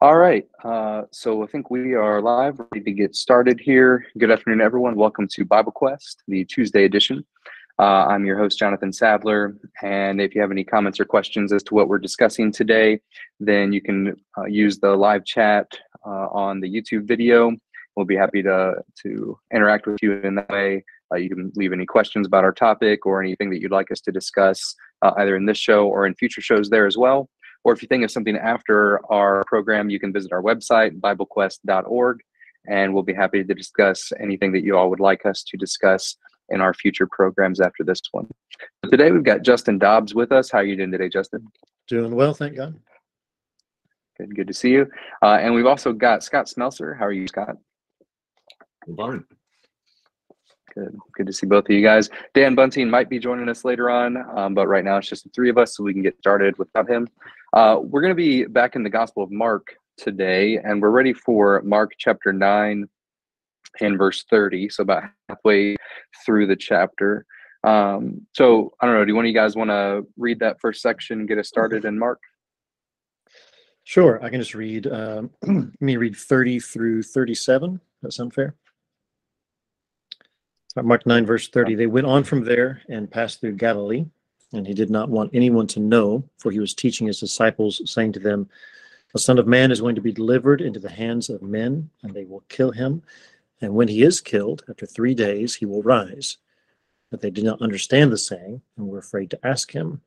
All right. Uh, so I think we are live, ready to get started here. Good afternoon, everyone. Welcome to Bible Quest, the Tuesday edition. Uh, I'm your host, Jonathan Sadler. And if you have any comments or questions as to what we're discussing today, then you can uh, use the live chat uh, on the YouTube video. We'll be happy to, to interact with you in that way. Uh, you can leave any questions about our topic or anything that you'd like us to discuss uh, either in this show or in future shows there as well. Or if you think of something after our program, you can visit our website, BibleQuest.org, and we'll be happy to discuss anything that you all would like us to discuss in our future programs after this one. But today we've got Justin Dobbs with us. How are you doing today, Justin? Doing well, thank God. Good, good to see you. Uh, and we've also got Scott Smelser. How are you, Scott? Fine. Good. Good to see both of you guys. Dan Bunting might be joining us later on, um, but right now it's just the three of us, so we can get started without him. Uh, we're going to be back in the Gospel of Mark today, and we're ready for Mark chapter 9 and verse 30, so about halfway through the chapter. Um, so I don't know, do one of you guys want to read that first section, get us started in Mark? Sure, I can just read. Um, let me read 30 through 37. That sound fair? Mark 9, verse 30. They went on from there and passed through Galilee, and he did not want anyone to know, for he was teaching his disciples, saying to them, The Son of Man is going to be delivered into the hands of men, and they will kill him. And when he is killed, after three days, he will rise. But they did not understand the saying, and were afraid to ask him.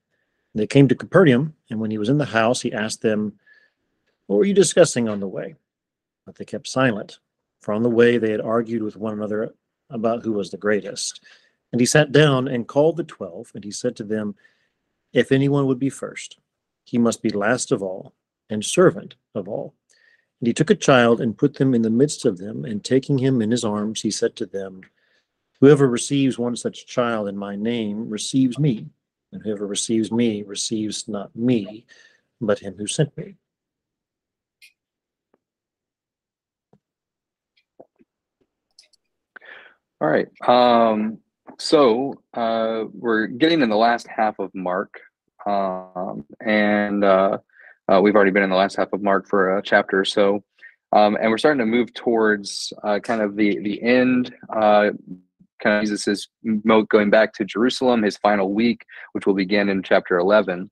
And they came to Capernaum, and when he was in the house, he asked them, What were you discussing on the way? But they kept silent, for on the way they had argued with one another about who was the greatest. And he sat down and called the twelve, and he said to them, If anyone would be first, he must be last of all and servant of all. And he took a child and put them in the midst of them, and taking him in his arms, he said to them, Whoever receives one such child in my name receives me, and whoever receives me receives not me, but him who sent me. All right. Um, so uh, we're getting in the last half of Mark, um, and uh, uh, we've already been in the last half of Mark for a chapter or so, um, and we're starting to move towards uh, kind of the the end. Uh, kind of Jesus' going back to Jerusalem, his final week, which will begin in chapter eleven.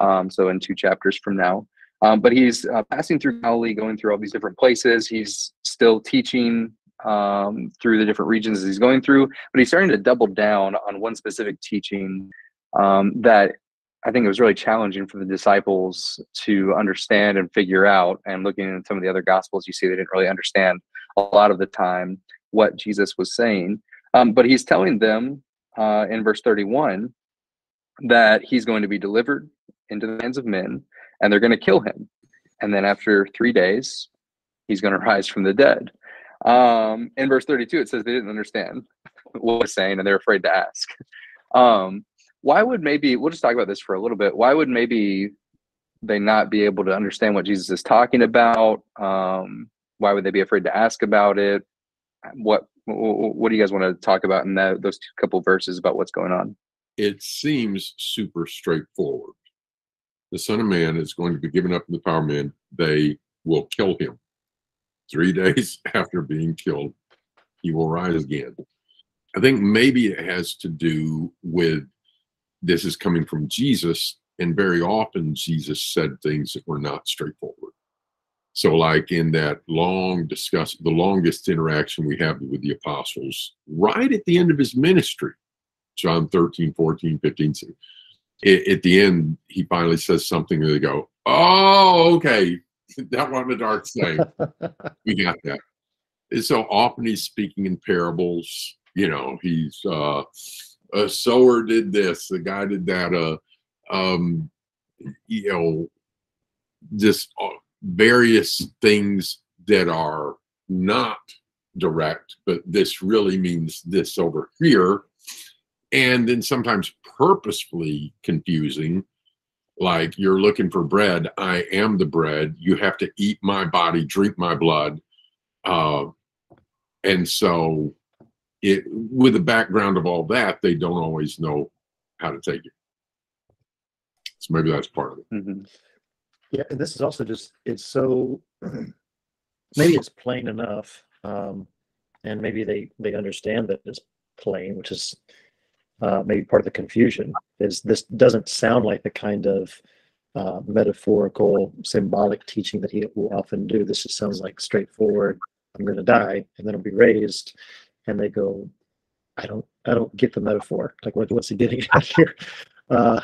Um, so in two chapters from now. Um, but he's uh, passing through Galilee, going through all these different places. He's still teaching um, through the different regions he's going through, but he's starting to double down on one specific teaching um, that I think it was really challenging for the disciples to understand and figure out. And looking at some of the other gospels, you see they didn't really understand a lot of the time what Jesus was saying. Um, but he's telling them uh, in verse 31 that he's going to be delivered into the hands of men and they're going to kill him. And then after three days, he's going to rise from the dead. Um, in verse 32, it says they didn't understand what was saying and they're afraid to ask. Um, why would maybe, we'll just talk about this for a little bit. Why would maybe they not be able to understand what Jesus is talking about? Um, why would they be afraid to ask about it? What, what do you guys want to talk about in that, those couple verses about what's going on? It seems super straightforward. The Son of Man is going to be given up in the power of men. They will kill him three days after being killed, he will rise again. I think maybe it has to do with this is coming from Jesus, and very often Jesus said things that were not straightforward. So, like in that long discuss, the longest interaction we have with the apostles, right at the end of his ministry, John 13, 14, 15, 16, at the end, he finally says something, and they go, Oh, okay, that one the dark saying. we got that. And so often he's speaking in parables. You know, he's uh, a sower did this, the guy did that. Uh, um, you know, just uh, various things that are not direct, but this really means this over here. And then sometimes purposefully confusing like you're looking for bread. I am the bread. You have to eat my body drink my blood. Uh, and so it with the background of all that they don't always know how to take it. So maybe that's part of it. Mm-hmm. yeah and this is also just it's so maybe it's plain enough, um, and maybe they they understand that it's plain, which is uh, maybe part of the confusion. Is this doesn't sound like the kind of uh, metaphorical, symbolic teaching that he will often do. This just sounds like straightforward. I'm going to die, and then I'll be raised. And they go, I don't, I don't get the metaphor. Like, what, what's he getting at here? Uh,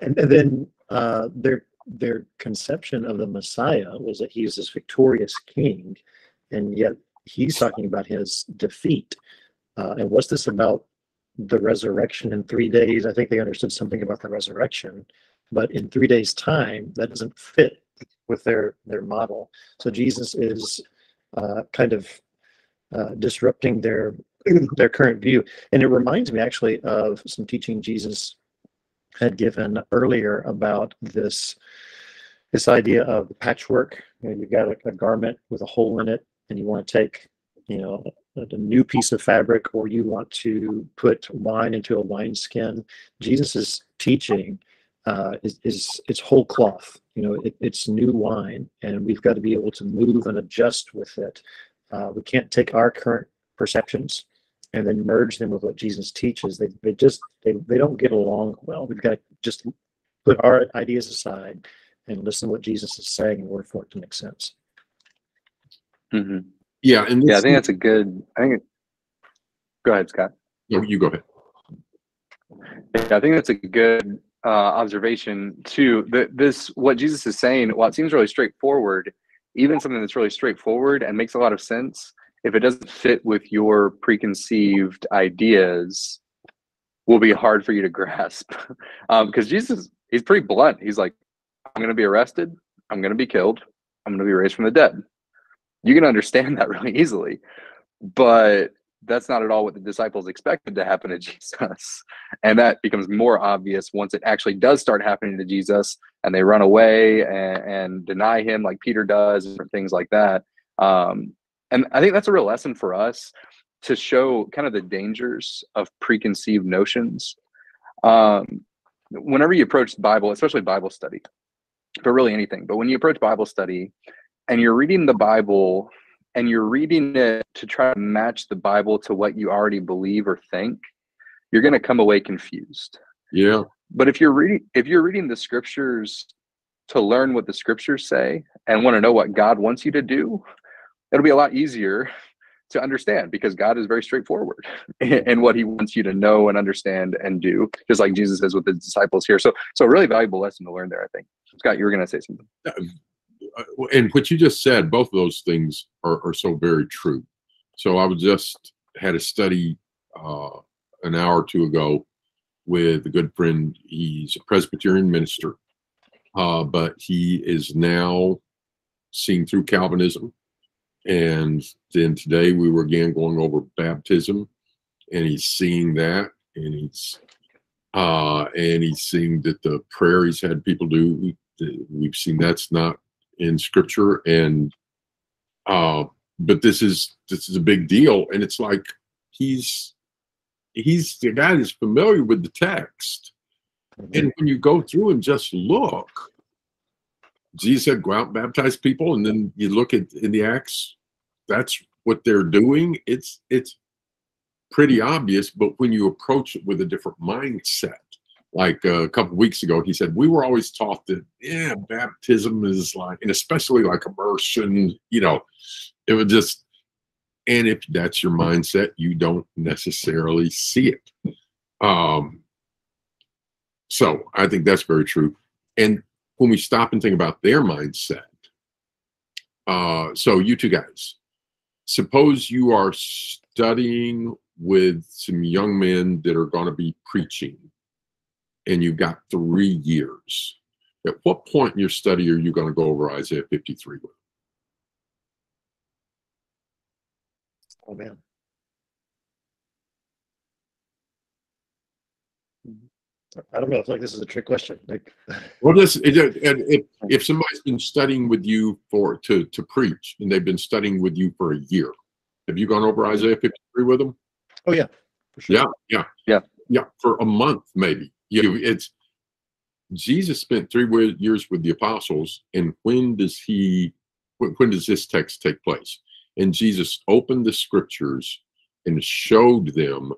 and, and then uh, their their conception of the Messiah was that he's this victorious king, and yet he's talking about his defeat. Uh, and what's this about the resurrection in three days? I think they understood something about the resurrection, but in three days' time, that doesn't fit with their their model. So Jesus is uh, kind of uh, disrupting their their current view, and it reminds me actually of some teaching Jesus had given earlier about this this idea of patchwork. You know, you've got a, a garment with a hole in it, and you want to take, you know, a, new piece of fabric, or you want to put wine into a wineskin. Jesus' teaching uh, is, is it's whole cloth. You know, it, it's new wine, and we've got to be able to move and adjust with it. Uh, we can't take our current perceptions and then merge them with what Jesus teaches. They, they just they, they don't get along well. We've got to just put our ideas aside and listen to what Jesus is saying in order for it to make sense. hmm Yeah, and Yeah, I think that's a good. I think. It, go ahead, Scott. no, you go ahead. Yeah, I think that's a good uh, observation too. That this what Jesus is saying, while it seems really straightforward, even something that's really straightforward and makes a lot of sense, if it doesn't fit with your preconceived ideas, will be hard for you to grasp. um, because Jesus, he's pretty blunt. He's like, "I'm going to be arrested. I'm going to be killed. I'm going to be raised from the dead." You can understand that really easily, but that's not at all what the disciples expected to happen to Jesus. And that becomes more obvious once it actually does start happening to Jesus and they run away and, and deny him, like Peter does, and things like that. Um, and I think that's a real lesson for us to show kind of the dangers of preconceived notions. Um, whenever you approach the Bible, especially Bible study, but really anything, but when you approach Bible study and you're reading the Bible and you're reading it to try to match the Bible to what you already believe or think, you're going to come away confused. Yeah, But if you're reading if you're reading the scriptures to learn what the scriptures say and want to know what God wants you to do, it'll be a lot easier to understand because God is very straightforward in what he wants you to know and understand and do, just like Jesus is with his disciples here. So so a really valuable lesson to learn there, I think. Scott, you were gonna say something. Uh, And what you just said, both of those things are, are so very true. So I was just had a study uh, an hour or two ago with a good friend. He's a Presbyterian minister, uh, but he is now seeing through Calvinism. And then today we were again going over baptism, and he's seeing that, and he's uh, and he's seeing that the prayer he's had people do. We've seen that's not in scripture and uh but this is this is a big deal. And it's like he's he's the guy that's familiar with the text. And when you go through and just look jesus said go out and baptize people and then you look at in the acts that's what they're doing. It's it's pretty obvious but when you approach it with a different mindset like uh, a couple weeks ago he said we were always taught that yeah baptism is like and especially like immersion you know it would just and if that's your mindset you don't necessarily see it. Um so i think that's very true. And when we stop and think about their mindset uh so you two guys suppose you are studying with some young men that are going to be preaching and you've got three years. At what point in your study are you going to go over Isaiah 53 with? Oh man. Mm-hmm. I don't know. I feel like this is a trick question. Like, Well, this it, it- and if if somebody's been studying with you for to to preach and they've been studying with you for a year, have you gone over Isaiah 53 with them? oh yeah, for sure. Yeah, yeah, Yeah. yeah, for a month maybe. You, it's Jesus spent three years with the apostles, and when does he when, when does this text take place? And Jesus opened the scriptures and showed them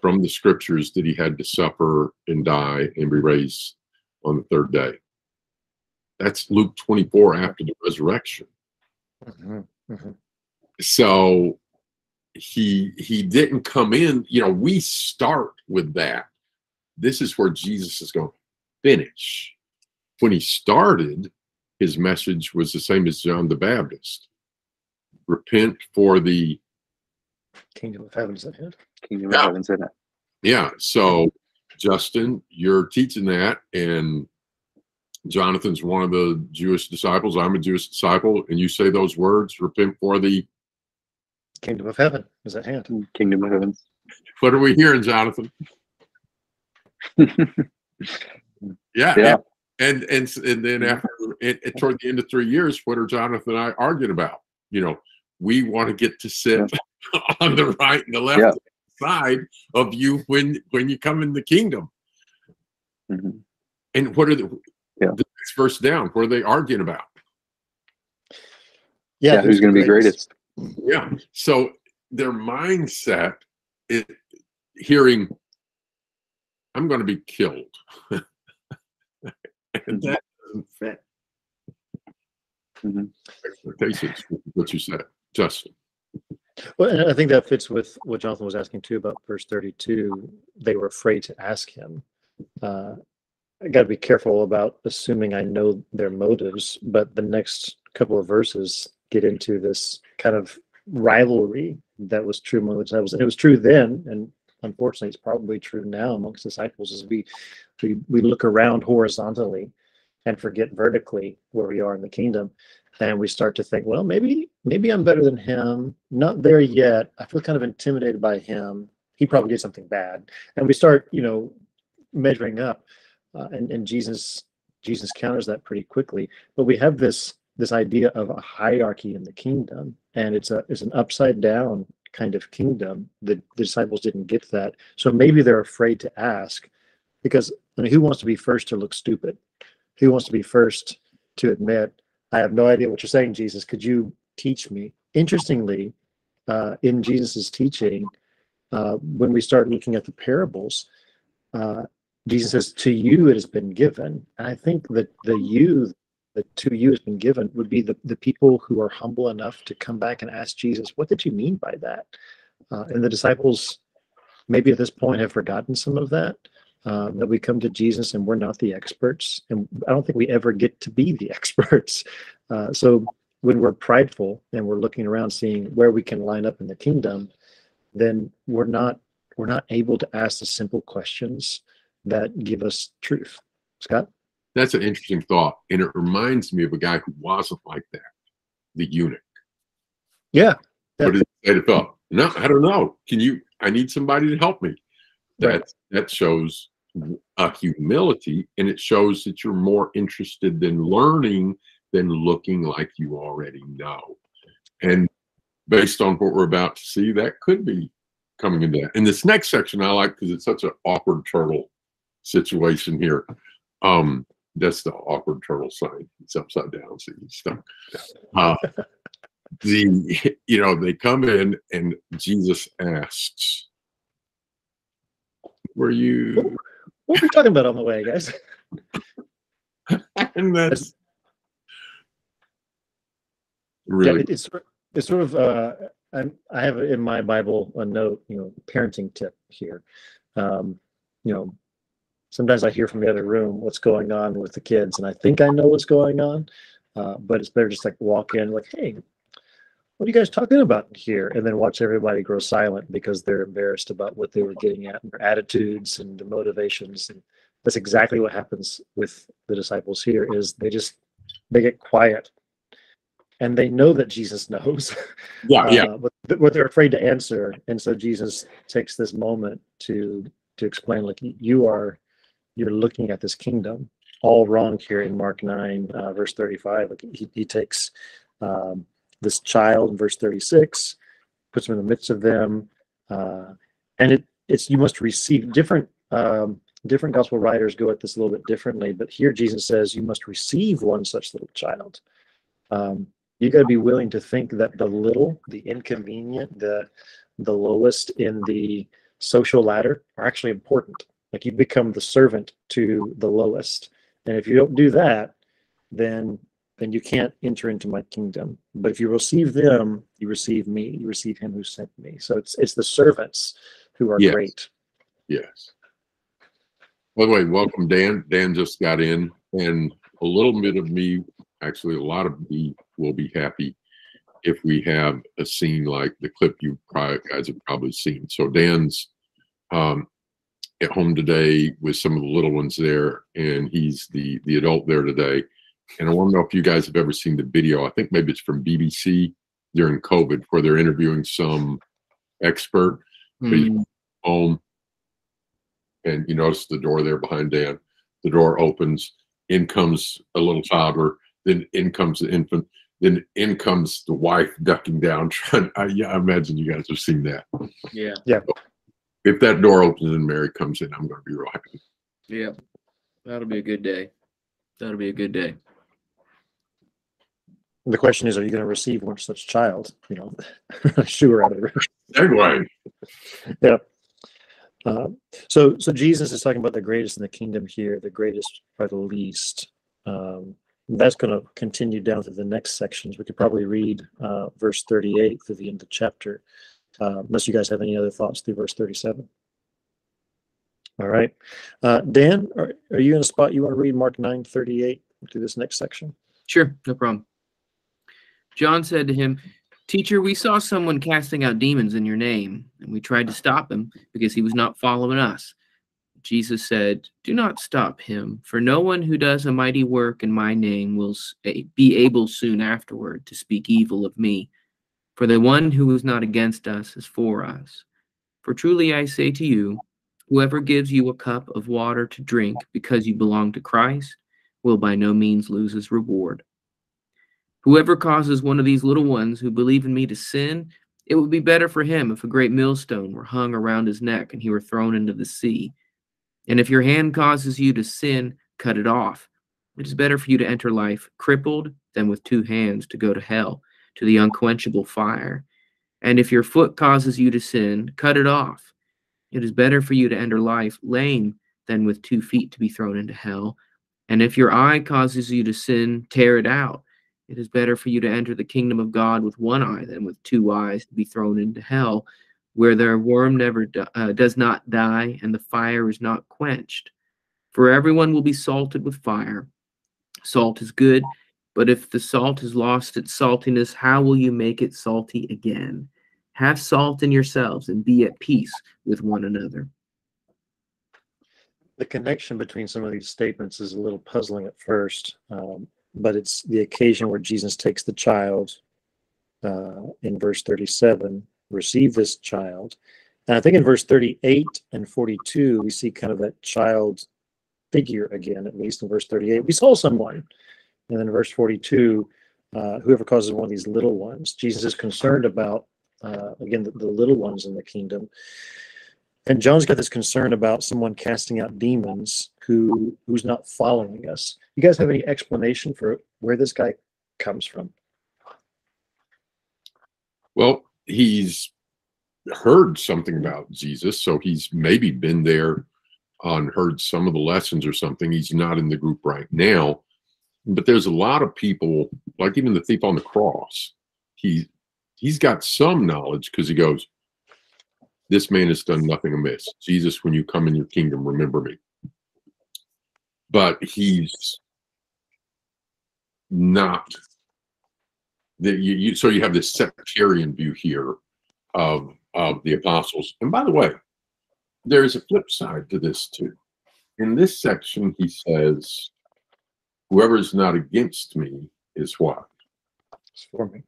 from the scriptures that he had to suffer and die and be raised on the third day. That's Luke 24 after the resurrection. Mhm, mhm. So he he didn't come in, you know, we start with that. This is where Jesus is going to finish. When he started, his message was the same as John the Baptist. Repent for the Kingdom of heaven is at hand. Kingdom Yeah. of heaven's in it. Yeah. So, Justin, you're teaching that, and Jonathan's one of the Jewish disciples. I'm a Jewish disciple, and you say those words, repent for the. Kingdom of heaven is at hand. Kingdom of heaven. What are we hearing, Jonathan? Yeah. Yeah. And and and, and then after and, and toward the end of three years, what are Jonathan and I arguing about? You know, we want to get to sit on the right and the left Yeah. side of you when when you come in the kingdom. Mhm. And what are the, Yeah. the next verse down? What are they arguing about? Yeah, who's going to be greatest? Yeah. So their mindset is hearing, I'm going to be killed. and that doesn't fit Mhm. expectations, what you said, Justin. Well, and I think that fits with what Jonathan was asking too about verse 32. They were afraid to ask him. Uh, I got to be careful about assuming I know their motives, but the next couple of verses get into this kind of rivalry that was true among the disciples. And it was true then, and unfortunately, it's probably true now amongst disciples as we, we, we look around horizontally and forget vertically where we are in the kingdom and we start to think, well, maybe maybe I'm better than him. Not there yet. I feel kind of intimidated by him. He probably did something bad, and we start, you know, measuring up. Uh, and and Jesus Jesus counters that pretty quickly. But we have this this idea of a hierarchy in the kingdom, and it's a it's an upside down kind of kingdom. The, the disciples didn't get that, so maybe they're afraid to ask, because I mean, who wants to be first to look stupid? Who wants to be first to admit I have no idea what you're saying, Jesus. Could you teach me? Interestingly, uh, in Jesus's teaching, uh, when we start looking at the parables, uh, Jesus says, "To you it has been given." And I think that the you, the to you has been given, would be the the people who are humble enough to come back and ask Jesus, "What did you mean by that?" Uh, and the disciples, maybe at this point, have forgotten some of that um, that we come to Jesus and we're not the experts. And I don't think we ever get to be the experts. Uh, so when we're prideful and we're looking around seeing where we can line up in the kingdom, then we're not we're not able to ask the simple questions that give us truth. Scott? That's an interesting thought. And it reminds me of a guy who wasn't like that, the eunuch. Yeah. What he say to No, I don't know. Can you? I need somebody to help me. That Right. that shows a humility, and it shows that you're more interested in learning than looking like you already know. And based on what we're about to see, that could be coming into that. And this next section I like because it's such an awkward turtle situation here. Um, that's the awkward turtle sign. It's upside down, so you stuck. Uh, the you know they come in and Jesus asks, "Were you?" What are we talking about on the way, guys? And that's Yeah, really it, it's sort- it's sort of uh, I'm, I have in my Bible a note, you know, parenting tip here. Um, you know, sometimes I hear from the other room what's going on with the kids, and I think I know what's going on, uh, but it's better just like walk in, like, hey, what are you guys talking about here? And then watch everybody grow silent because they're embarrassed about what they were getting at and their attitudes and their motivations. And that's exactly what happens with the disciples here. Is they just they get quiet and they know that Jesus knows. yeah yeah uh, but what they're afraid to answer. And so Jesus takes this moment to to explain, like you are, you're looking at this kingdom all wrong here in Mark nine, uh, verse thirty-five. Like he, he takes um, this child in verse thirty-six, puts him in the midst of them, uh, and it it's you must receive different. Um, different gospel writers go at this a little bit differently, but here Jesus says you must receive one such little child. Um, you got to be willing to think that the little, the inconvenient, the the lowest in the social ladder are actually important. Like you become the servant to the lowest. And if you don't do that, then then you can't enter into my kingdom. But if you receive them, you receive me, you receive him who sent me. So it's it's the servants who are Yes. great. Yes. By the way, welcome Dan. Dan just got in, and a little bit of me, actually, a lot of me will be happy if we have a scene like the clip you guys have probably seen. So Dan's um, at home today with some of the little ones there, and he's the the adult there today. And I want to know if you guys have ever seen the video. I think maybe it's from BBC during COVID, where they're interviewing some expert Mm, home and you notice the door there behind Dan. The door opens, in comes a little toddler, then in comes the infant, then in comes the wife ducking down. Trying, I, yeah, I imagine you guys have seen that. Yeah. Yeah. If that door opens and Mary comes in, I'm going to be real happy. Yeah. That'll be a good day. That'll be a good day. The question is, are you going to receive one such child? You know, sure out of the Anyway, yeah. Uh, so, so Jesus is talking about the greatest in the kingdom here, the greatest by the least. Um, that's going to continue down to the next sections. We could probably read uh, verse 38 through the end of the chapter, uh, unless you guys have any other thoughts through verse 37. All right. Uh, Dan, are, are you in a spot you want to read Mark 9 38 through this next section? Sure, no problem. John said to him, Teacher, we saw someone casting out demons in your name, and we tried to stop him because he was not following us. Jesus said, Do not stop him, for no one who does a mighty work in my name will be able soon afterward to speak evil of me. For the one who is not against us is for us. For truly I say to you, whoever gives you a cup of water to drink because you belong to Christ will by no means lose his reward. Whoever causes one of these little ones who believe in me to sin, it would be better for him if a great millstone were hung around his neck and he were thrown into the sea. And if your hand causes you to sin, cut it off. It is better for you to enter life crippled than with two hands to go to hell, to the unquenchable fire. And if your foot causes you to sin, cut it off. It is better for you to enter life lame than with two feet to be thrown into hell. And if your eye causes you to sin, tear it out. It is better for you to enter the kingdom of God with one eye than with two eyes to be thrown into hell, where their worm never uh, does not die and the fire is not quenched. For everyone will be salted with fire. Salt is good, but if the salt has lost its saltiness, how will you make it salty again? Have salt in yourselves and be at peace with one another. the connection between some of these statements is a little puzzling at first, um, but it's the occasion where Jesus takes the child uh, in verse 37, receive this child. And I think in verse 38 and 42, we see kind of that child figure again, at least in verse 38. We saw someone. And then verse 42, uh, whoever causes one of these little ones, Jesus is concerned about, uh, again, the, the little ones in the kingdom. And John's got this concern about someone casting out demons who who's not following us. You guys have any explanation for where this guy comes from? well, he's heard something about Jesus, so he's maybe been there and heard some of the lessons or something. He's not in the group right now, but there's a lot of people, like even the thief on the cross. He he's got some knowledge because he goes, "This man has done nothing amiss." Jesus, when you come in your kingdom, remember me. But he's not that you, you so you have this sectarian view here of of the apostles. And by the way, there's a flip side to this too. In this section, he says, "Whoever is not against me is what." It's for me.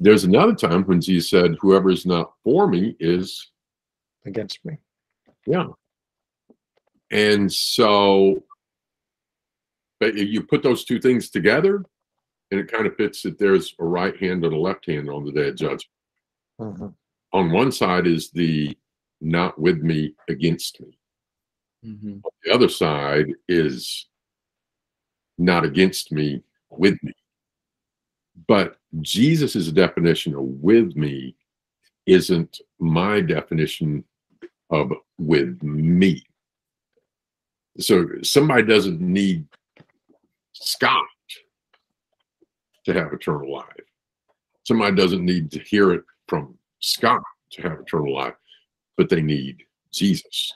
There's another time when Jesus said, "Whoever is not for me is Against me. yeah." And so, but you put those two things together, and it kind of fits that there's a right hand and a left hand on the day of judgment. Mhm. on one side is the not with me against me Mhm. the other side is not against me with me but Jesus' definition of with me isn't my definition of with me. So somebody doesn't need Scott to have eternal life. Somebody doesn't need to hear it from Scott to have eternal life, but they need Jesus.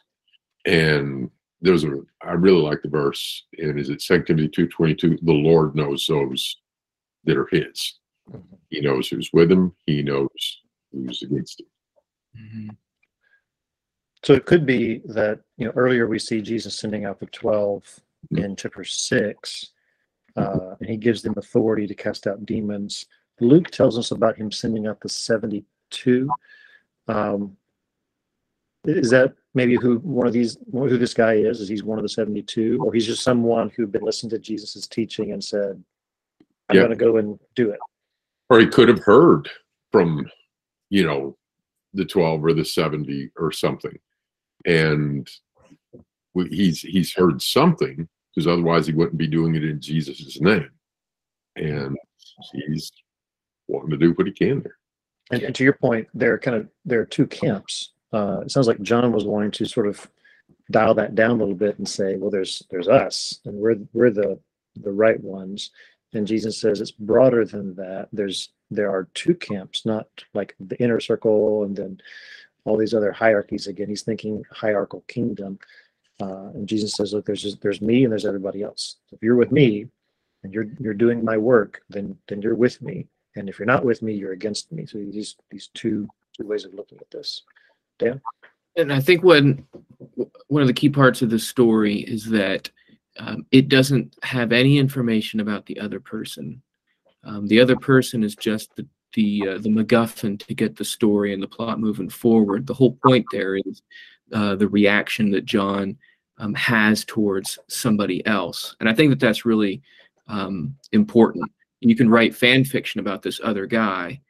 And there's a I really like the verse, and is it Second Timothy two twenty two? The Lord knows those that are His. Mhm. He knows who's with him. He knows who's against him. Mm-hmm. So it could be that, you know, earlier we see Jesus sending out the 12 in chapter 6, uh, and he gives them authority to cast out demons. Luke tells us about him sending out the 72. Um, is that maybe who one of these, who this guy is? Is he's one of the 72, or he's just someone who'd been listening to Jesus' teaching and said, I'm Yeah. going to go and do it? Or he could have heard from, you know, the 12 or the 70 or something. And he's he's heard something because otherwise he wouldn't be doing it in Jesus' name. And he's wanting to do what he can there. And, and to your point, there are kind of there are two camps. Uh, it sounds like John was wanting to sort of dial that down a little bit and say, well, there's there's us, and we're we're the the right ones. And Jesus says it's broader than that. There's there are two camps, not like the inner circle and then all these other hierarchies. Again, he's thinking hierarchical kingdom. Uh, and Jesus says, look, there's just there's me and there's everybody else. If you're with me and you're you're doing my work, then then you're with me. And if you're not with me, you're against me. So these these two two ways of looking at this. And I think when one of the key parts of the story is that um, it doesn't have any information about the other person. Um, the other person is just the the uh, the MacGuffin to get the story and the plot moving forward. The whole point there is uh, the reaction that John um, has towards somebody else, and I think that that's really um, important. You can write fan fiction about this other guy,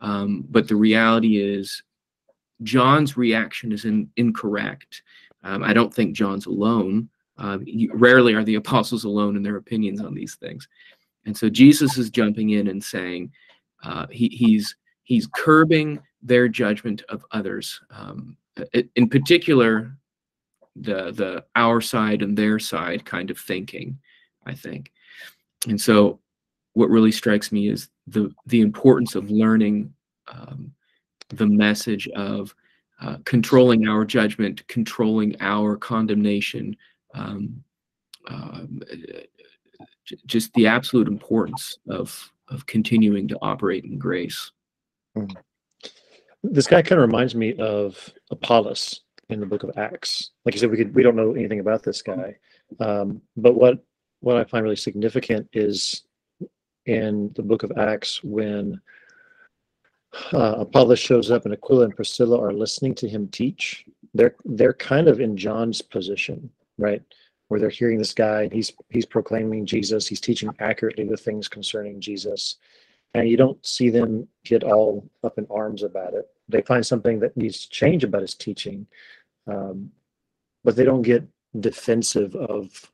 um, but the reality is John's reaction is in, incorrect. Um, I don't think John's alone. You- rarely are the apostles alone in their opinions on these things, and so Jesus is jumping in and saying uh, he, he's he's curbing their judgment of others. Um, in particular, the the our side and their side kind of thinking. I think, and so what really strikes me is the the importance of learning um, the message of uh, controlling our judgment, controlling our condemnation, um, um, just the absolute importance of of continuing to operate in grace. This guy kind of reminds me of Apollos in the book of Acts. Like you said, we could we don't know anything about this guy, um, but what what I find really significant is in the book of Acts when uh, Apollos shows up and Aquila and Priscilla are listening to him teach. They're they're kind of in John's position, right? Where they're hearing this guy, he's he's proclaiming Jesus, he's teaching accurately the things concerning Jesus, and you don't see them get all up in arms about it. They find something that needs to change about his teaching, um, but they don't get defensive of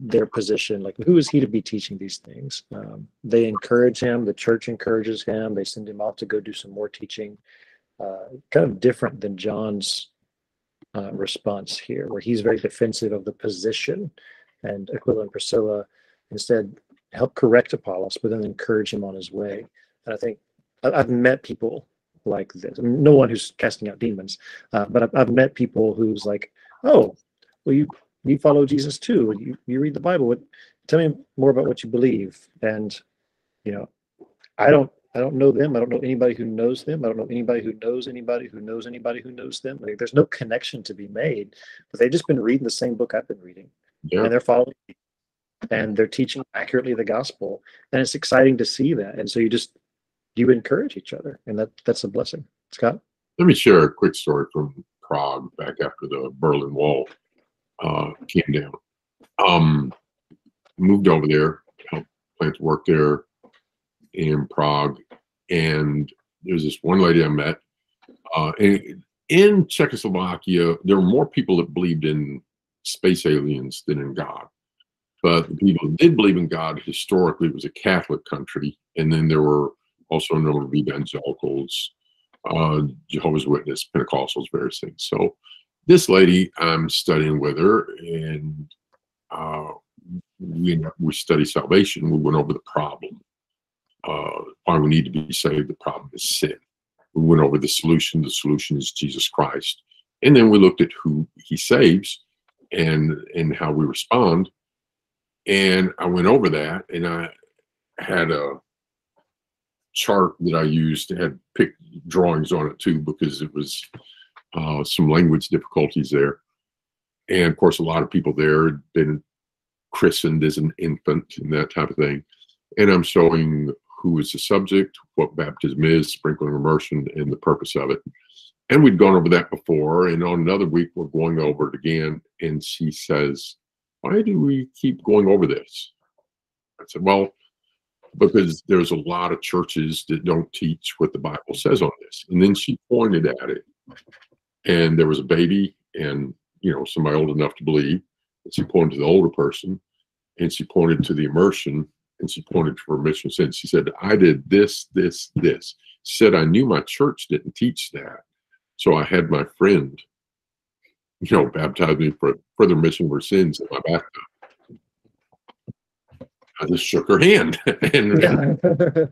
their position. Like, who is he to be teaching these things? Um, they encourage him. The church encourages him. They send him off to go do some more teaching. Uh, kind of different than John's uh, response here, where he's very defensive of the position, and Aquila and Priscilla instead help correct Apollos, but then encourage him on his way. And I think I've met people like this. No one who's casting out demons, uh, but I've met people who's like, "Oh, well, you you follow Jesus too. You you read the Bible. Tell me more about what you believe." And you know, I don't I don't know them. I don't know anybody who knows them. I don't know anybody who knows anybody who knows anybody who knows them. Like, there's no connection to be made. But they've just been reading the same book I've been reading Yeah. and they're following me. and they're teaching accurately the gospel and it's exciting to see that and so you just you encourage each other and that that's a blessing scott Let me share a quick story from Prague back after the Berlin Wall uh, came down. Um, moved over there, helped plant work there in Prague, and there's this one lady I met. Uh, and in Czechoslovakia, there were more people that believed in space aliens than in God. But the people who did believe in God historically was a Catholic country, and then there were also a number of evangelicals, uh, Jehovah's Witness, Pentecostals, various things. So this lady, I'm studying with her, and uh, we we study salvation. We went over the problem. Uh, why we need to be saved. The problem is sin. We went over the solution. The solution is Jesus Christ. And then we looked at who He saves, and and how we respond. And I went over that, and I had a chart that I used had picked drawings on it too because it was uh, some language difficulties there. And of course, a lot of people there had been christened as an infant and that type of thing. And I'm showing who is the subject, what baptism is, sprinkling immersion, and the purpose of it. And we'd gone over that before. And on another week, we're going over it again. And she says, Why do we keep going over this? I said, Well, because there's a lot of churches that don't teach what the Bible says on this. And then she pointed at it. And there was a baby and, you know, somebody old enough to believe. And she pointed to the older person and she pointed to the immersion and she pointed to her mission Said she said, I did this, this, this. She said, I knew my church didn't teach that. So I had my friend, you know, baptize me for further remission of her sins in my bathtub. I just shook her hand and Yeah.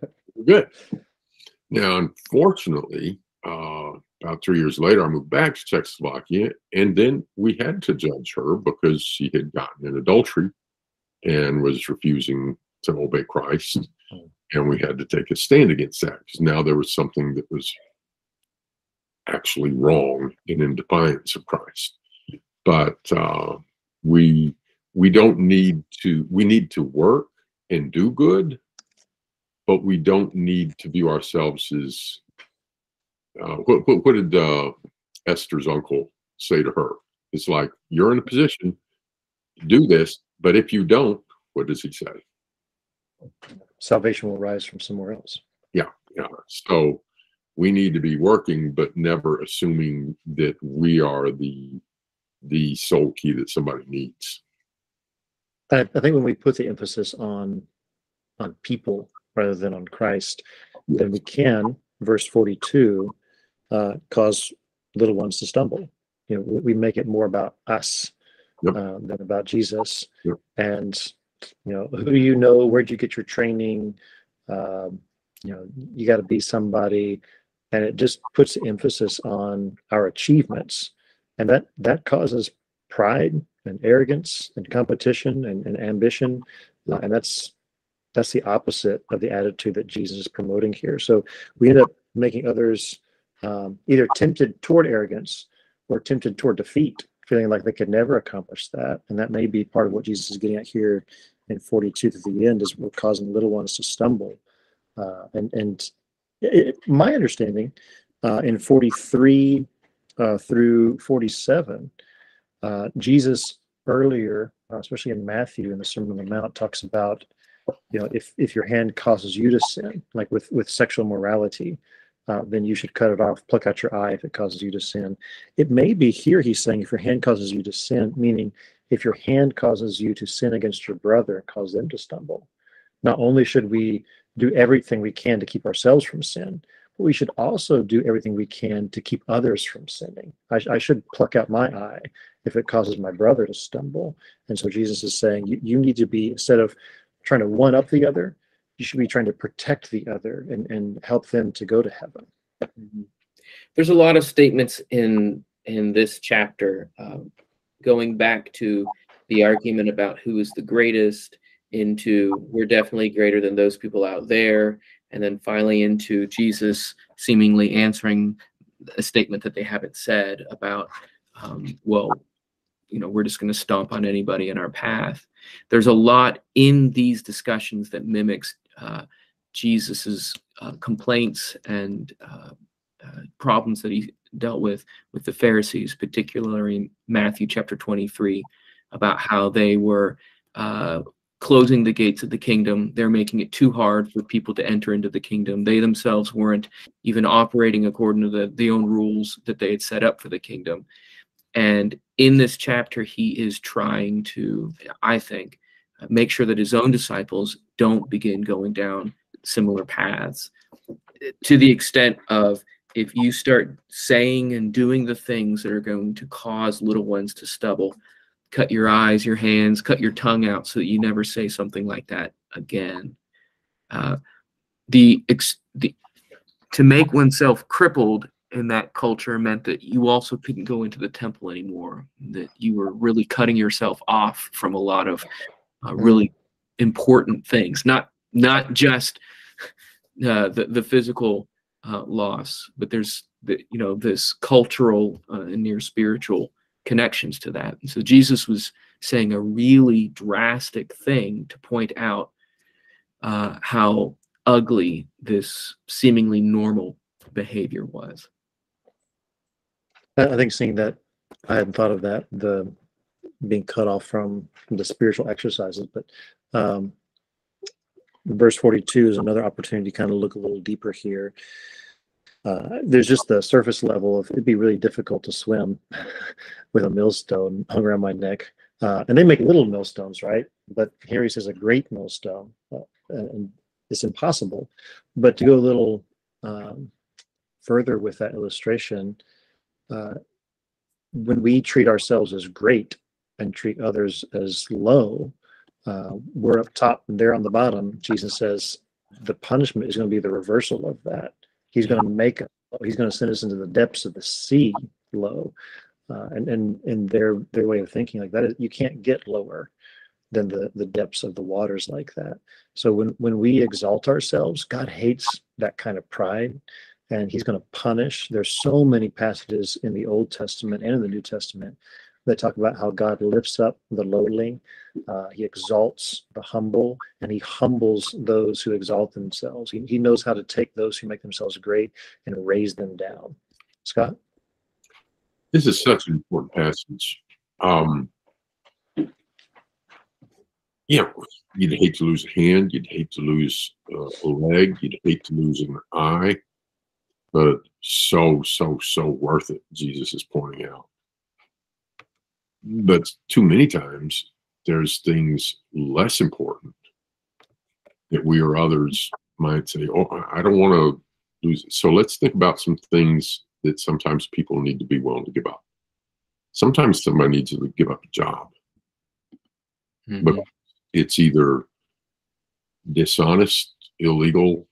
good. Now, unfortunately, uh, about three years later, I moved back to Czechoslovakia, and then we had to judge her because she had gotten in adultery and was refusing to obey Christ. And we had to take a stand against that because now there was something that was actually wrong and in defiance of Christ. But uh, we we don't need to we need to work and do good, but we don't need to view ourselves as uh, what, what, what did uh, Esther's uncle say to her? It's like you're in a position to do this, but if you don't, what does he say? Salvation will rise from somewhere else. Yeah. Yeah. So we need to be working, but never assuming that we are the the sole key that somebody needs. I, I think when we put the emphasis on on people rather than on Christ, then we can, verse 42, uh, cause little ones to stumble. You know, we, we make it more about us Yep. uh, than about Jesus. Yep. And you know, who do you know? Where'd you get your training? Um, you know, you got to be somebody, and it just puts emphasis on our achievements, and that that causes pride and arrogance and competition and, and ambition, uh, and that's that's the opposite of the attitude that Jesus is promoting here. So we end up making others um, either tempted toward arrogance or tempted toward defeat, feeling like they could never accomplish that. And that may be part of what Jesus is getting at here in 42 to the end is we're causing little ones to stumble. Uh, and and it, my understanding uh, in 43 uh, through 47, uh, Jesus earlier, uh, especially in Matthew in the Sermon on the Mount, talks about you know if if your hand causes you to sin, like with with sexual morality, uh, then you should cut it off, pluck out your eye if it causes you to sin. It may be here he's saying if your hand causes you to sin, meaning if your hand causes you to sin against your brother and cause them to stumble. Not only should we do everything we can to keep ourselves from sin, but we should also do everything we can to keep others from sinning. I, I should pluck out my eye if it causes my brother to stumble. And so Jesus is saying you, you need to be, instead of trying to one up the other, you should be trying to protect the other and, and help them to go to heaven. Mhm. There's a lot of statements in in this chapter, um, going back to the argument about who is the greatest, into we're definitely greater than those people out there, and then finally into Jesus seemingly answering a statement that they haven't said about, um, well, you know, we're just going to stomp on anybody in our path. There's a lot in these discussions that mimics uh, Jesus's uh, complaints and uh, uh, problems that he dealt with with the Pharisees, particularly in Matthew chapter 23, about how they were uh, closing the gates of the kingdom. They're making it too hard for people to enter into the kingdom. They themselves weren't even operating according to the, the own rules that they had set up for the kingdom. And in this chapter, he is trying to, I think, make sure that his own disciples don't begin going down similar paths to the extent of if you start saying and doing the things that are going to cause little ones to stumble, cut your eyes, your hands, cut your tongue out so that you never say something like that again. Uh, the, ex- the to make oneself crippled in that culture meant that you also couldn't go into the temple anymore. That you were really cutting yourself off from a lot of uh, really important things, not not just uh, the the physical uh, loss, but there's the, you know this cultural uh, and near spiritual connections to that. And so Jesus was saying a really drastic thing to point out uh, how ugly this seemingly normal behavior was. I I think seeing that, I hadn't thought of that, the being cut off from the spiritual exercises, but um, verse 42 is another opportunity to kind of look a little deeper here. Uh, there's just the surface level of it'd be really difficult to swim with a millstone hung around my neck. Uh, and they make little millstones, right? But here he says a great millstone, uh, and it's impossible. But to go a little um, further with that illustration, uh, when we treat ourselves as great and treat others as low, uh, we're up top and they're on the bottom. Jesus says the punishment is going to be the reversal of that. He's going to make us, he's going to send us into the depths of the sea low. Uh, and and and their their way of thinking like that is you can't get lower than the the depths of the waters like that. So when when we exalt ourselves, God hates that kind of pride and he's going to punish. There's so many passages in the Old Testament and in the New Testament that talk about how God lifts up the lowly, uh, he exalts the humble, and he humbles those who exalt themselves. He, he knows how to take those who make themselves great and raise them down. Scott? This is such an important passage. Um, yeah, you'd hate to lose a hand, you'd hate to lose uh, a leg, you'd hate to lose an eye, but so, so, so worth it, Jesus is pointing out. But too many times, there's things less important that we or others might say, Oh, I don't want to lose it. So let's think about some things that sometimes people need to be willing to give up. Sometimes somebody needs to give up a job. But it's either dishonest, illegal,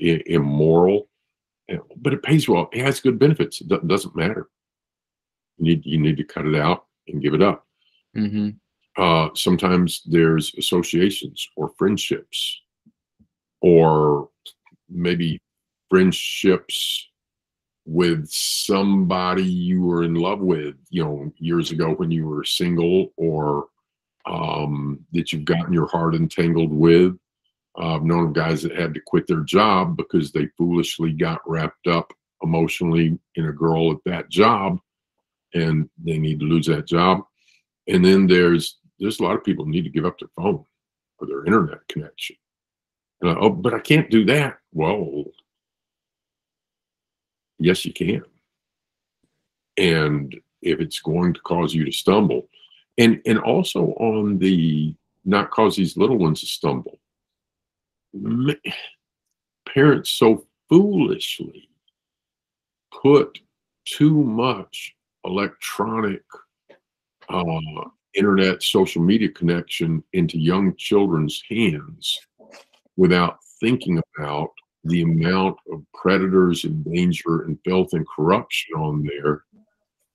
immoral, eh, but it pays well. It has good benefits. It doesn't matter. You need you need to cut it out and give it up. Mm-hmm. Uh, sometimes there's associations or friendships, or maybe friendships with somebody you were in love with, you know, years ago when you were single, or um, that you've gotten your heart entangled with. Uh, I've known of guys that had to quit their job because they foolishly got wrapped up emotionally in a girl at that job, and they need to lose that job. And then there's there's a lot of people need to give up their phone or their internet connection. I, oh, but I can't do that. Well, yes, you can. And if it's going to cause you to stumble, and and also on the not cause these little ones to stumble. Parents so foolishly put too much electronic uh, internet social media connection into young children's hands without thinking about the amount of predators and danger and filth and corruption on there.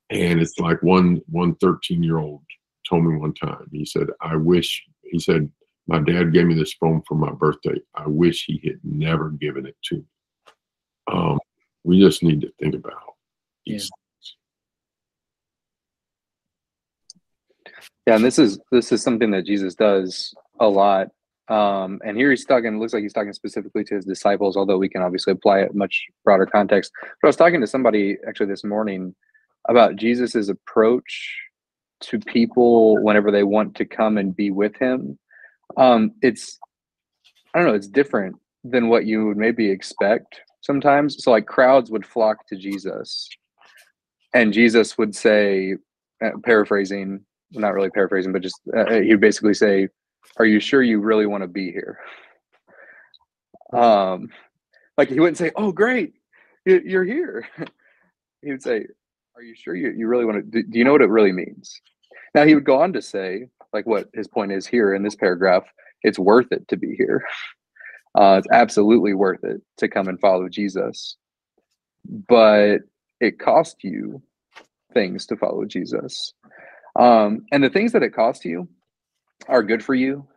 And it's like one one 13 year old told me one time he said i wish he said my dad gave me this phone for my birthday. I wish he had never given it to me. Um, we just need to think about these Yeah, and this is this is something that Jesus does a lot. Um, and here he's talking. It looks like he's talking specifically to his disciples, although we can obviously apply it much broader context. But I was talking to somebody actually this morning about Jesus's approach to people whenever they want to come and be with him. Um, it's I don't know. It's different than what you would maybe expect sometimes. So like crowds would flock to Jesus, and Jesus would say, uh, paraphrasing, not really paraphrasing, but just uh, he'd basically say, "Are you sure you really want to be here?" Um, like he wouldn't say, "Oh, great, you're here." he would say, "Are you sure you, you really want to? Do, do you know what it really means?" Now he would go on to say, like what his point is here in this paragraph, it's worth it to be here. Uh, it's absolutely worth it to come and follow Jesus, but it costs you things to follow Jesus. Um, and the things that it costs you are good for you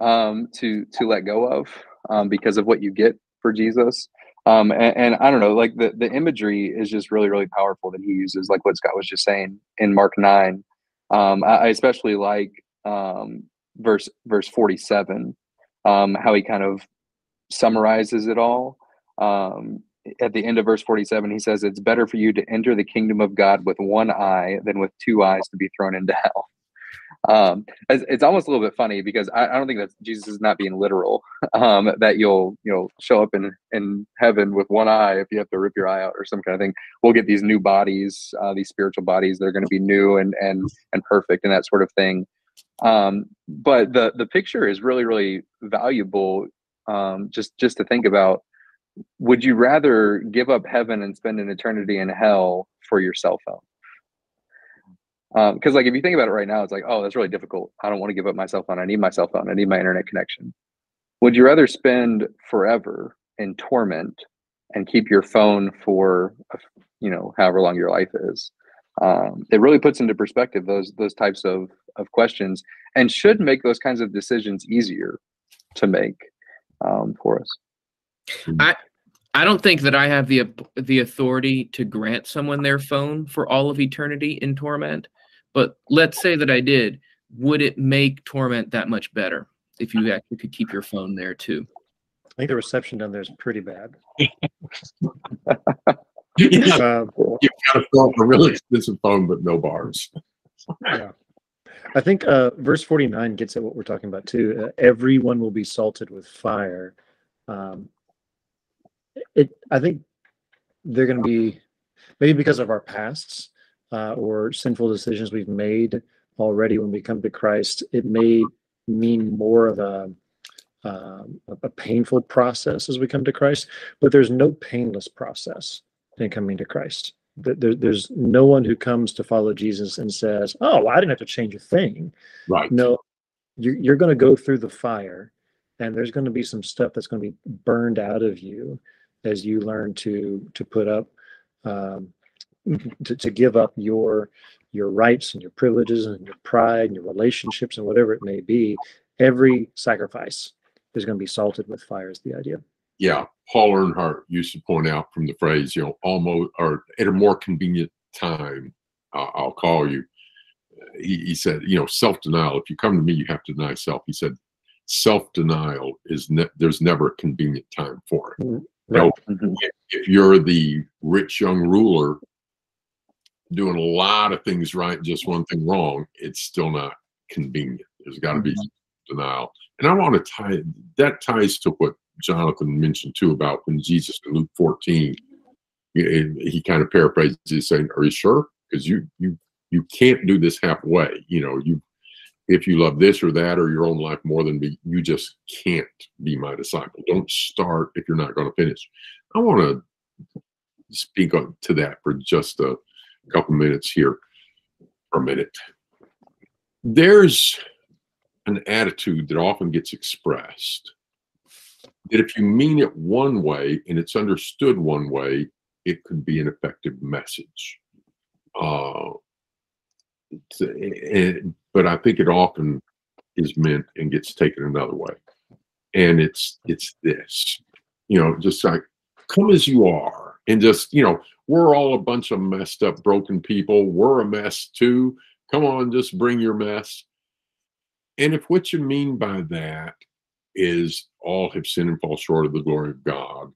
um, to to let go of um, because of what you get for Jesus. Um, and, and, I don't know, like the, the imagery is just really, really powerful that he uses, like what Scott was just saying in Mark 9. Um, I, I, especially like um, verse verse 47, um, how he kind of summarizes it all. Um, at the end of verse 47, he says, It's better for you to enter the kingdom of God with one eye than with two eyes to be thrown into hell. Um it's, it's, almost a little bit funny because I, I, don't think that jesus is not being literal um that you'll you know show up in in heaven with one eye if you have to rip your eye out or some kind of thing. We'll get these new bodies uh, these spiritual bodies they're going to be new and and and perfect and that sort of thing. Um but the the picture is really really valuable um just just to think about would you rather give up heaven and spend an eternity in hell for your cell phone because um, like if you think about it right now, it's like, oh, that's really difficult. I don't want to give up my cell phone. I need my cell phone. I need my internet connection. Would you rather spend forever in torment and keep your phone for you know however long your life is? Um, it really puts into perspective those those types of of questions and should make those kinds of decisions easier to make um, for us. I I don't think that I have the the authority to grant someone their phone for all of eternity in torment. But let's say that I did. Would it make torment that much better if you actually could keep your phone there too? I think the reception down there is pretty bad. yeah. Um, You've got a, a really expensive phone, but no bars. yeah. I think uh, verse 49 gets at what we're talking about too. Uh, everyone will be salted with fire. Um, it, I think they're going to be maybe because of our pasts uh, or sinful decisions we've made already when we come to Christ, it may mean more of a um, a painful process as we come to Christ, but there's no painless process in coming to Christ. There, there's no one who comes to follow Jesus and says, "Oh, well, I didn't have to change a thing." Right. No, you're, you're going to go through the fire, and there's going to be some stuff that's going to be burned out of you as you learn to to put up um, to, to give up your your rights and your privileges and your pride and your relationships and whatever it may be every sacrifice is going to be salted with fire is the idea. Yeah paul earnhart used to point out from the phrase you know almost or at a more convenient time uh, i'll call you. He, he said you know self-denial if you come to me you have to deny self. He said self-denial is ne- there's never a convenient time for it. Mm, right. You know, if, if you're the rich young ruler doing a lot of things right, just one thing wrong, it's still not convenient. There's got to be mm-hmm. denial. And I want to tie that ties to what Jonathan mentioned too about when Jesus in Luke 14, he, he kind of paraphrases saying, "Are you sure? Because you you you can't do this halfway. You know, you if you love this or that or your own life more than me, you just can't be my disciple. Don't start if you're not going to finish." I want to speak on, to that for just a couple minutes here for a minute. There's an attitude that often gets expressed that if you mean it one way and it's understood one way, it could be an effective message. Uh, and, but I think it often is meant and gets taken another way. And it's it's this, you know, just like come as you are and just you know we're all a bunch of messed up broken people. We're a mess too. Come on just bring your mess. And if what you mean by that is all have sinned and fall short of the glory of god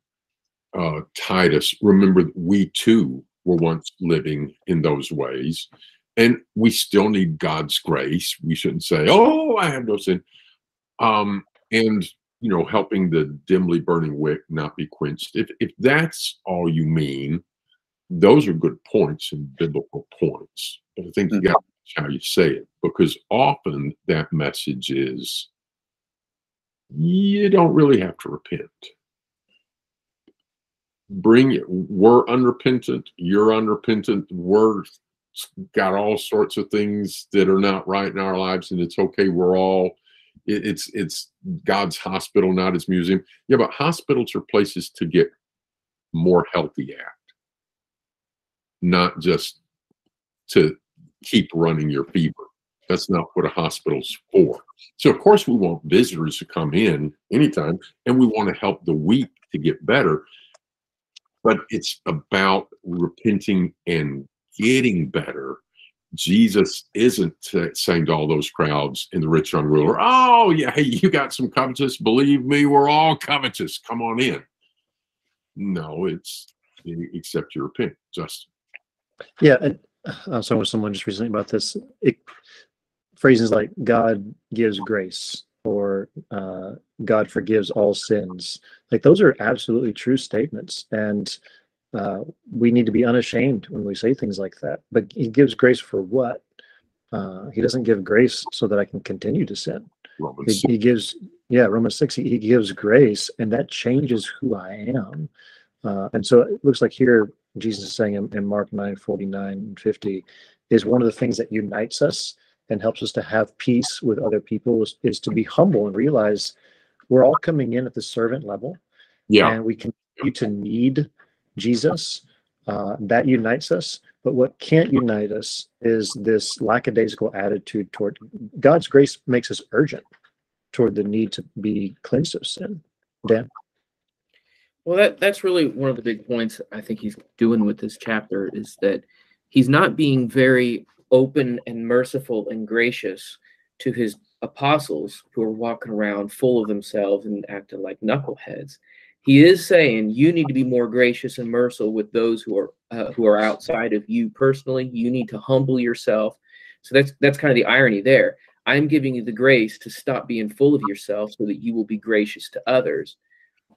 uh, titus remember we too were once living in those ways and we still need god's grace we shouldn't say oh i have no sin um, and you know, helping the dimly burning wick not be quenched. If if that's all you mean, those are good points and biblical points. But I think you mm-hmm. got to how you say it, because often that message is you don't really have to repent. Bring it. We're unrepentant. You're unrepentant. We're got all sorts of things that are not right in our lives, and it's okay. We're all. It, it's it's God's hospital, not His museum. Yeah, but hospitals are places to get more healthy at, not just to keep running your fever. That's not what a hospital's for. So, of course, we want visitors to come in anytime, and we want to help the weak to get better. But it's about repenting and getting better. Jesus isn't saying to all those crowds in the rich young ruler, "Oh yeah, hey, you got some covetous. Believe me, we're all covetous. Come on in." No, it's accept your repent, Justin. Yeah, and I was talking with someone just recently about this. It, phrases like "God gives grace" or uh, "God forgives all sins," like those are absolutely true statements, and uh, we need to be unashamed when we say things like that. But He gives grace for what? Uh, he doesn't give grace so that I can continue to sin. He, he, gives, yeah, Romans six. He, he, gives grace, and that changes who I am. Uh, and so it looks like here Jesus is saying in, in Mark 9, 49 and 50 is one of the things that unites us and helps us to have peace with other people is, is to be humble and realize we're all coming in at the servant level. Yeah. And we continue to need Jesus. Uh, that unites us. But what can't unite us is this lackadaisical attitude toward God's grace makes us urgent toward the need to be cleansed of sin. Dan? Well, that that's really one of the big points I think he's doing with this chapter is that he's not being very open and merciful and gracious to his apostles who are walking around full of themselves and acting like knuckleheads. He is saying you need to be more gracious and merciful with those who are uh, who are outside of you personally. You need to humble yourself. So that's that's kind of the irony there. I'm giving you the grace to stop being full of yourself so that you will be gracious to others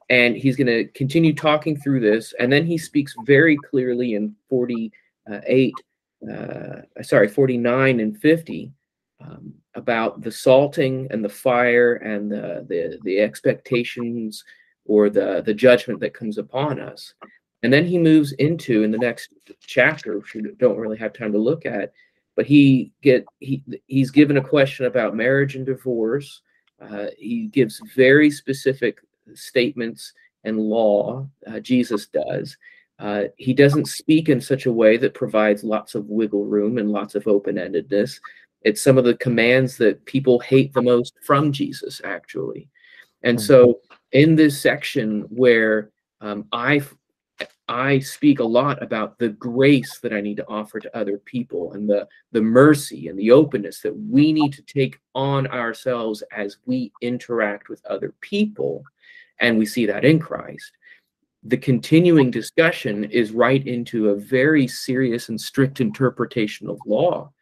and he's going to continue talking through this and then he speaks very clearly in 48 uh, sorry 49 and 50 um, about the salting and the fire and the, the the expectations or the the judgment that comes upon us and then he moves into in the next chapter which we don't really have time to look at but he get he he's given a question about marriage and divorce uh, he gives very specific statements and law. Uh, Jesus does. Uh, he doesn't speak in such a way that provides lots of wiggle room and lots of open endedness. It's some of the commands that people hate the most from Jesus, actually. And so, in this section where um, I I speak a lot about the grace that I need to offer to other people and the the mercy and the openness that we need to take on ourselves as we interact with other people and we see that in Christ. The continuing discussion is right into a very serious and strict interpretation of law,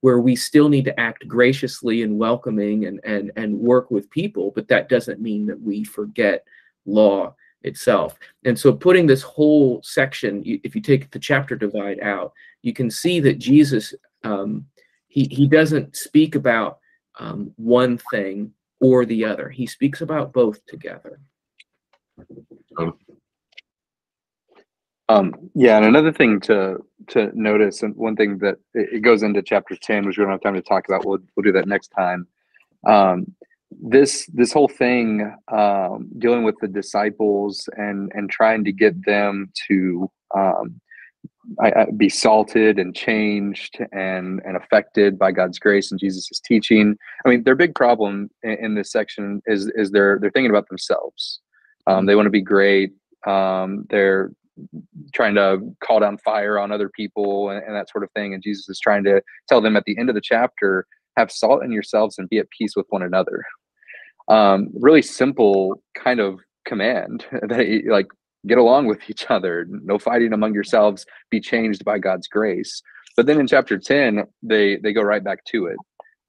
where we still need to act graciously and welcoming and, and, and work with people, but that doesn't mean that we forget law itself. And so, putting this whole section, if you take the chapter divide out, you can see that Jesus um, he he doesn't speak about um, one thing or the other. He speaks about both together. Um, yeah, and another thing to to notice, and one thing that it, goes into chapter ten, which we don't have time to talk about. We'll we'll do that next time. Um, this this whole thing um, dealing with the disciples and and trying to get them to um, I, I, be salted and changed and and affected by God's grace and Jesus' teaching. I mean, their big problem in, in this section is is they're they're thinking about themselves. Um, they want to be great. Um, they're trying to call down fire on other people and, and, that sort of thing. And Jesus is trying to tell them at the end of the chapter, have salt in yourselves and be at peace with one another. Um, really simple kind of command that like get along with each other, no fighting among yourselves, be changed by God's grace. But then in chapter 10, they they go right back to it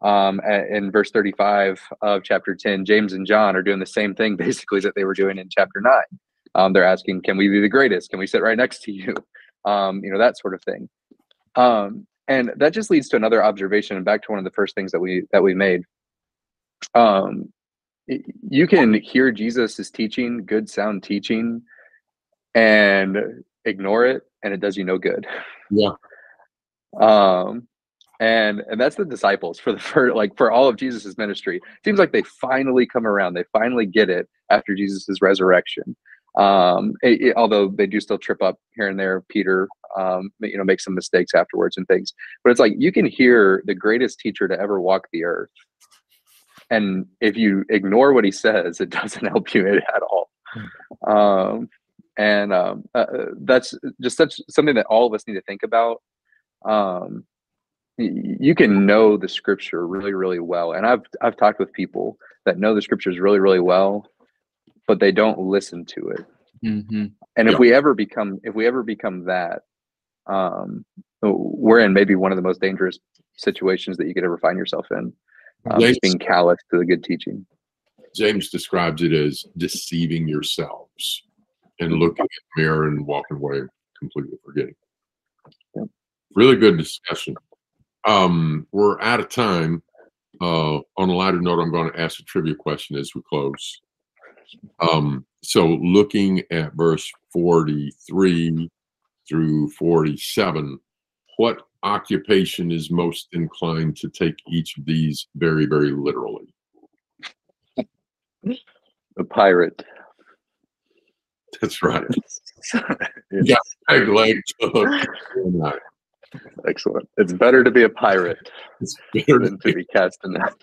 um, in verse 35 of chapter 10, James and John are doing the same thing basically that they were doing in chapter 9. Um, they're asking, Can we be the greatest? Can we sit right next to you? Um, you know, that sort of thing. Um, and that just leads to another observation and back to one of the first things that we that we made um you can hear jesus is teaching good sound teaching and ignore it and it does you no good Yeah. um and and that's the disciples for the for like for all of jesus's ministry seems like they finally come around they finally get it after jesus's resurrection um it- it- although they do still trip up here and there peter um you know make some mistakes afterwards and things. But it's like you can hear the greatest teacher to ever walk the earth. And if you ignore what he says it doesn't help you at all. Um and um uh, uh, that's just such something that all of us need to think about. Um you can know the scripture really really well. And i've i've talked with people that know the scriptures really really well but they don't listen to it Mm-hmm. and if Yeah. we ever become if we ever become that um we're in maybe one of the most dangerous situations that you could ever find yourself in um, James, just being callous to the good teaching James describes it as deceiving yourselves and looking in the mirror and walking away completely forgetting. Yep. Really good discussion. Um, we're out of time. Uh, on a lighter note, I'm going to ask a trivia question as we close. Um, so, looking at verse 43 through 47, what occupation is most inclined to take each of these very, very literally? a pirate That's right. It's Yeah. Peg leg hook. excellent it's better to be a pirate It's better than to to be cast in that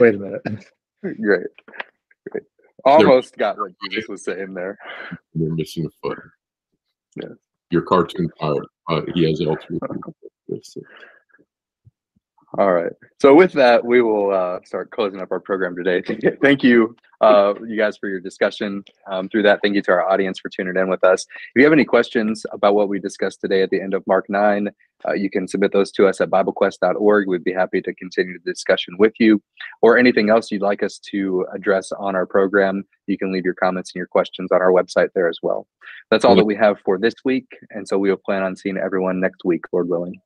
Wait a minute. great almost got what jesus was saying there You're missing a foot. Yeah. Your cartoon pirate. Uh, he has ultimate. Yes. All right. So with that, we will uh, start closing up our program today. Thank you, uh, you guys, for your discussion um, through that. Thank you to our audience for tuning in with us. If you have any questions about what we discussed today at the end of Mark 9, uh, you can submit those to us at BibleQuest.org. We'd be happy to continue the discussion with you. Or anything else you'd like us to address on our program, you can leave your comments and your questions on our website there as well. That's all that we have for this week. And so we will plan on seeing everyone next week, Lord willing.